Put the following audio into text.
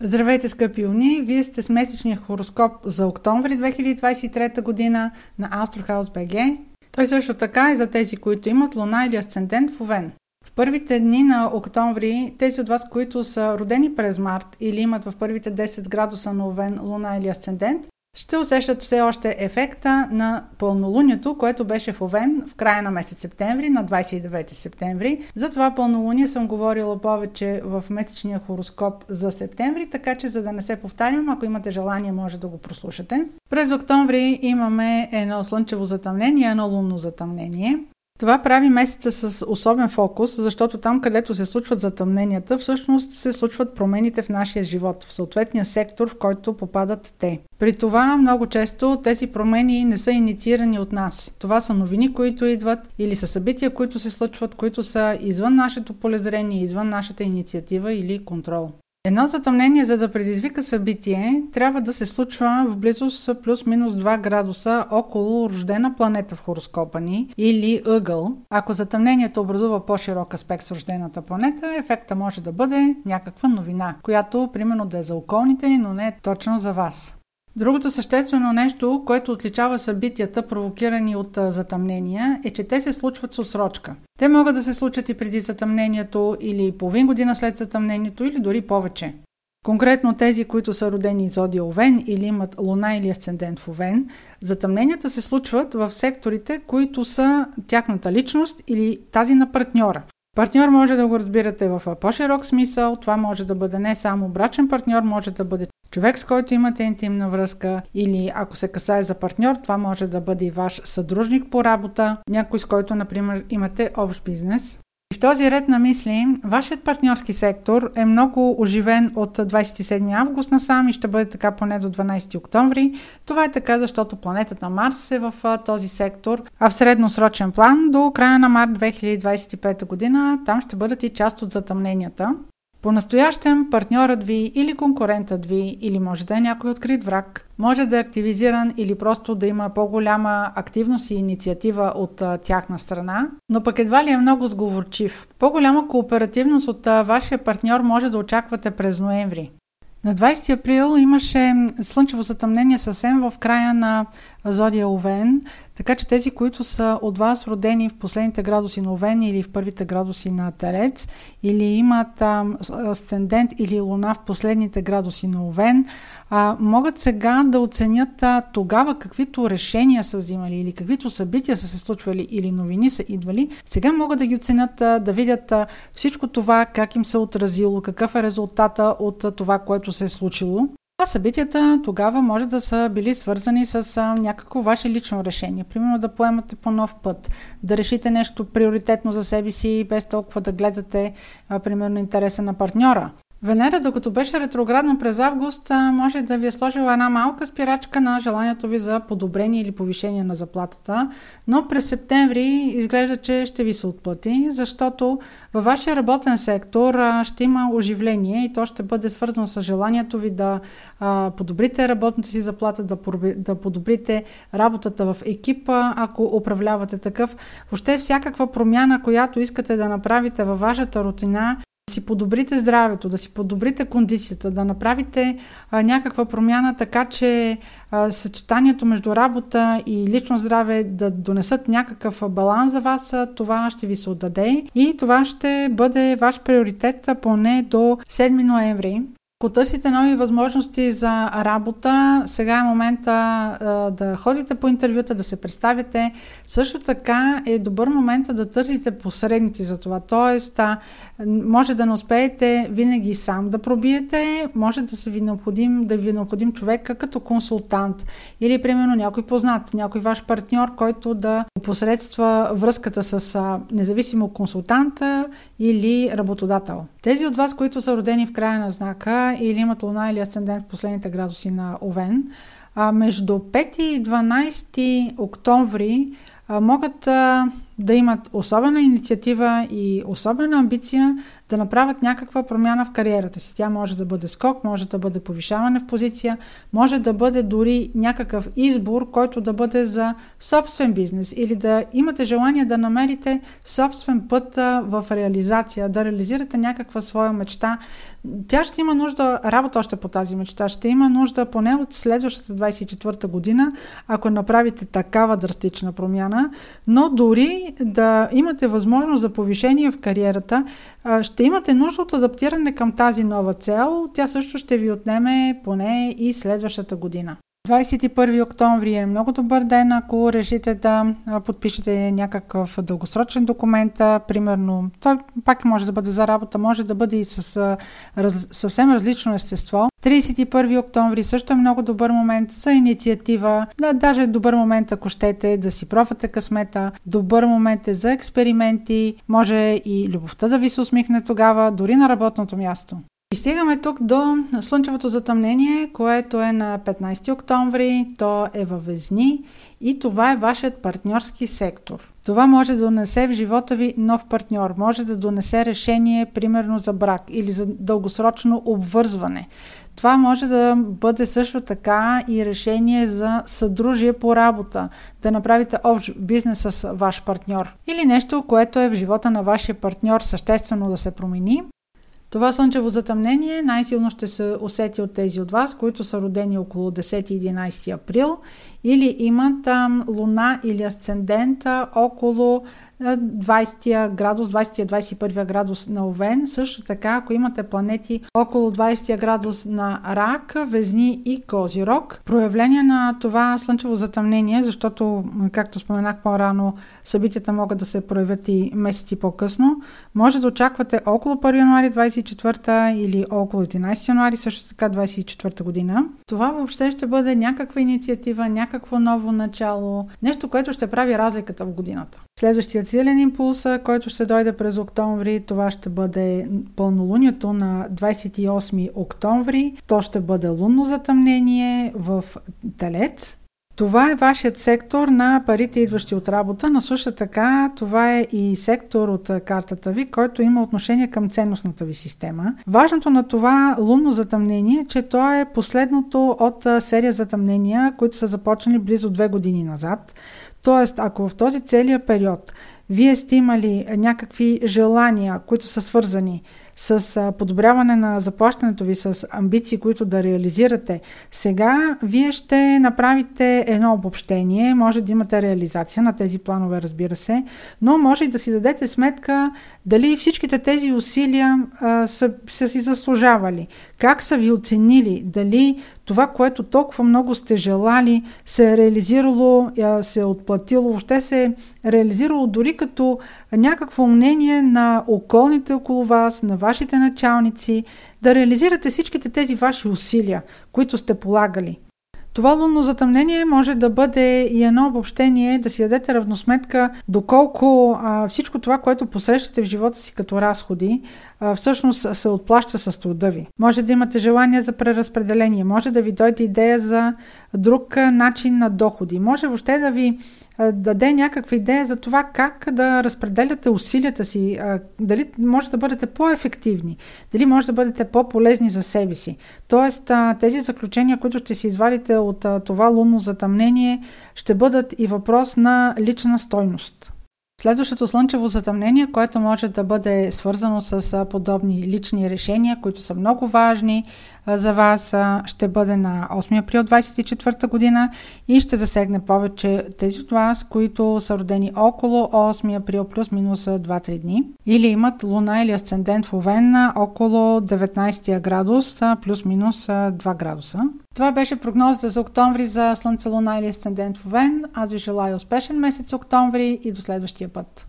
Здравейте, скъпи уни! Вие сте с месечния хороскоп за октомври 2023 година на Астрохаус БГ. Той също така е за тези, които имат луна или асцендент в Овен. В първите дни на октомври, тези от вас, които са родени през март или имат в първите 10 градуса на Овен луна или асцендент, ще усещат все още ефекта на пълнолунието, което беше в Овен в края на месец септември, на 29 септември. За това пълнолуние съм говорила повече в месечния хороскоп за септември, така че за да не се повтарям, ако имате желание, може да го прослушате. През октомври имаме едно слънчево затъмнение, едно лунно затъмнение. Това прави месеца с особен фокус, защото там, където се случват затъмненията, всъщност се случват промените в нашия живот, в съответния сектор, в който попадат те. При това много често тези промени не са инициирани от нас. Това са новини, които идват или са събития, които се случват, които са извън нашето полезрение, извън нашата инициатива или контрол. Едно затъмнение, за да предизвика събитие, трябва да се случва в близост плюс-минус 2 градуса около рождена планета в хороскопа ни или ъгъл. Ако затъмнението образува по-широк аспект с рождената планета, ефекта може да бъде някаква новина, която примерно да е за околните ни, но не е точно за вас. Другото съществено нещо, което отличава събитията, провокирани от затъмнения, е, че те се случват с отсрочка. Те могат да се случат и преди затъмнението, или половин година след затъмнението, или дори повече. Конкретно тези, които са родени Зодия Овен или имат луна или асцендент в Овен, затъмненията се случват в секторите, които са тяхната личност или тази на партньора. Партньор може да го разбирате в по-широк смисъл. Това може да бъде не само брачен партньор, може да бъде човек, с който имате интимна връзка или ако се касае за партньор, това може да бъде и ваш съдружник по работа, някой с който, например, имате общ бизнес. И в този ред на мисли, вашият партньорски сектор е много оживен от 27 август насам и ще бъде така поне до 12 октомври. Това е така, защото планетата Марс е в този сектор, а в средносрочен план до края на март 2025 година там ще бъдат и част от затъмненията. По-настоящем партньорът ви или конкурентът ви, или може да е някой открит враг, може да е активизиран или просто да има по-голяма активност и инициатива от а, тяхна страна, но пък едва ли е много сговорчив. По-голяма кооперативност от а, вашия партньор може да очаквате през ноември. На 20 април имаше слънчево затъмнение съвсем в края на Зодия Овен, така че тези, които са от вас родени в последните градуси на Овен или в първите градуси на Телец, или имат асцендент или луна в последните градуси на Овен, а, могат сега да оценят а, тогава каквито решения са взимали или каквито събития са се случвали или новини са идвали. Сега могат да ги оценят, а, да видят а, всичко това, как им се отразило, какъв е резултата от а, това, което се е случило. А събитията тогава може да са били свързани с а, някакво ваше лично решение. Примерно да поемате по нов път, да решите нещо приоритетно за себе си, без толкова да гледате, а, примерно, интереса на партньора. Венера, докато беше ретроградна през август, може да ви е сложила една малка спирачка на желанието ви за подобрение или повишение на заплатата, но през септември изглежда, че ще ви се отплати, защото във вашия работен сектор ще има оживление и то ще бъде свързано с желанието ви да подобрите работната си заплата, да подобрите работата в екипа, ако управлявате такъв. Въобще всякаква промяна, която искате да направите във вашата рутина, си подобрите здравето, да си подобрите кондицията, да направите а, някаква промяна, така че а, съчетанието между работа и лично здраве да донесат някакъв баланс за вас, а, това ще ви се отдаде и това ще бъде ваш приоритет поне до 7 ноември. Ако търсите нови възможности за работа, сега е момента а, да ходите по интервюта, да се представите. Също така е добър момент да търсите посредници за това. Тоест, а, може да не успеете винаги сам да пробиете, може да, се ви необходим, да ви е необходим човек като консултант или примерно някой познат, някой ваш партньор, който да посредства връзката с а, независимо консултанта или работодател. Тези от вас, които са родени в края на знака или имат луна или асцендент в последните градуси на Овен, а, между 5 и 12 октомври а, могат а, да имат особена инициатива и особена амбиция да направят някаква промяна в кариерата си. Тя може да бъде скок, може да бъде повишаване в позиция, може да бъде дори някакъв избор, който да бъде за собствен бизнес или да имате желание да намерите собствен път в реализация, да реализирате някаква своя мечта. Тя ще има нужда, работа още по тази мечта, ще има нужда поне от следващата 24-та година, ако направите такава драстична промяна, но дори да имате възможност за повишение в кариерата, ще имате нужда от адаптиране към тази нова цел. Тя също ще ви отнеме поне и следващата година. 21 октомври е много добър ден, ако решите да подпишете някакъв дългосрочен документ. Примерно, той пак може да бъде за работа, може да бъде и с раз, съвсем различно естество. 31 октомври също е много добър момент за инициатива. Да, даже е добър момент, ако щете да си пробвате късмета. Добър момент е за експерименти. Може и любовта да ви се усмихне тогава, дори на работното място. И стигаме тук до Слънчевото затъмнение, което е на 15 октомври. То е във Везни и това е вашият партньорски сектор. Това може да донесе в живота ви нов партньор, може да донесе решение, примерно за брак или за дългосрочно обвързване. Това може да бъде също така и решение за съдружие по работа, да направите общ бизнес с ваш партньор. Или нещо, което е в живота на вашия партньор съществено да се промени. Това слънчево затъмнение най-силно ще се усети от тези от вас, които са родени около 10-11 април или имат ам, луна или асцендента около 20 градус, 20-21 градус на Овен. Също така, ако имате планети около 20 градус на Рак, Везни и Козирог, проявление на това слънчево затъмнение, защото, както споменах по-рано, събитията могат да се проявят и месеци по-късно, може да очаквате около 1 януари 24 или около 11 януари, също така 24 година. Това въобще ще бъде някаква инициатива, някакво ново начало, нещо, което ще прави разликата в годината. Следващият силен импулс, който ще дойде през октомври, това ще бъде пълнолунието на 28 октомври. То ще бъде лунно затъмнение в Телец. Това е вашият сектор на парите, идващи от работа, но също така това е и сектор от картата ви, който има отношение към ценностната ви система. Важното на това лунно затъмнение е, че то е последното от серия затъмнения, които са започнали близо две години назад. Тоест, ако в този целият период вие сте имали някакви желания, които са свързани с подобряване на заплащането ви, с амбиции, които да реализирате, сега вие ще направите едно обобщение, може да имате реализация на тези планове, разбира се, но може и да си дадете сметка дали всичките тези усилия а, са, са си заслужавали, как са ви оценили, дали това, което толкова много сте желали, се е реализирало, се е отплатило, въобще се е реализирало дори като някакво мнение на околните около вас, на вашите началници, да реализирате всичките тези ваши усилия, които сте полагали. Това лунно затъмнение може да бъде и едно обобщение, да си дадете равносметка доколко а, всичко това, което посрещате в живота си като разходи, а, всъщност се отплаща с труда ви. Може да имате желание за преразпределение, може да ви дойде идея за друг начин на доходи, може въобще да ви даде някаква идея за това как да разпределяте усилията си, дали може да бъдете по-ефективни, дали може да бъдете по-полезни за себе си. Тоест, тези заключения, които ще си извадите от това лунно затъмнение, ще бъдат и въпрос на лична стойност. Следващото слънчево затъмнение, което може да бъде свързано с подобни лични решения, които са много важни за вас, ще бъде на 8 април 2024 година и ще засегне повече тези от вас, които са родени около 8 април плюс-минус 2-3 дни или имат луна или асцендент в Овен около 19 градус плюс-минус 2 градуса. Това беше прогнозата за октомври за Слънце, Луна или Асцендент в Овен. Аз ви желая успешен месец октомври и до следващия път.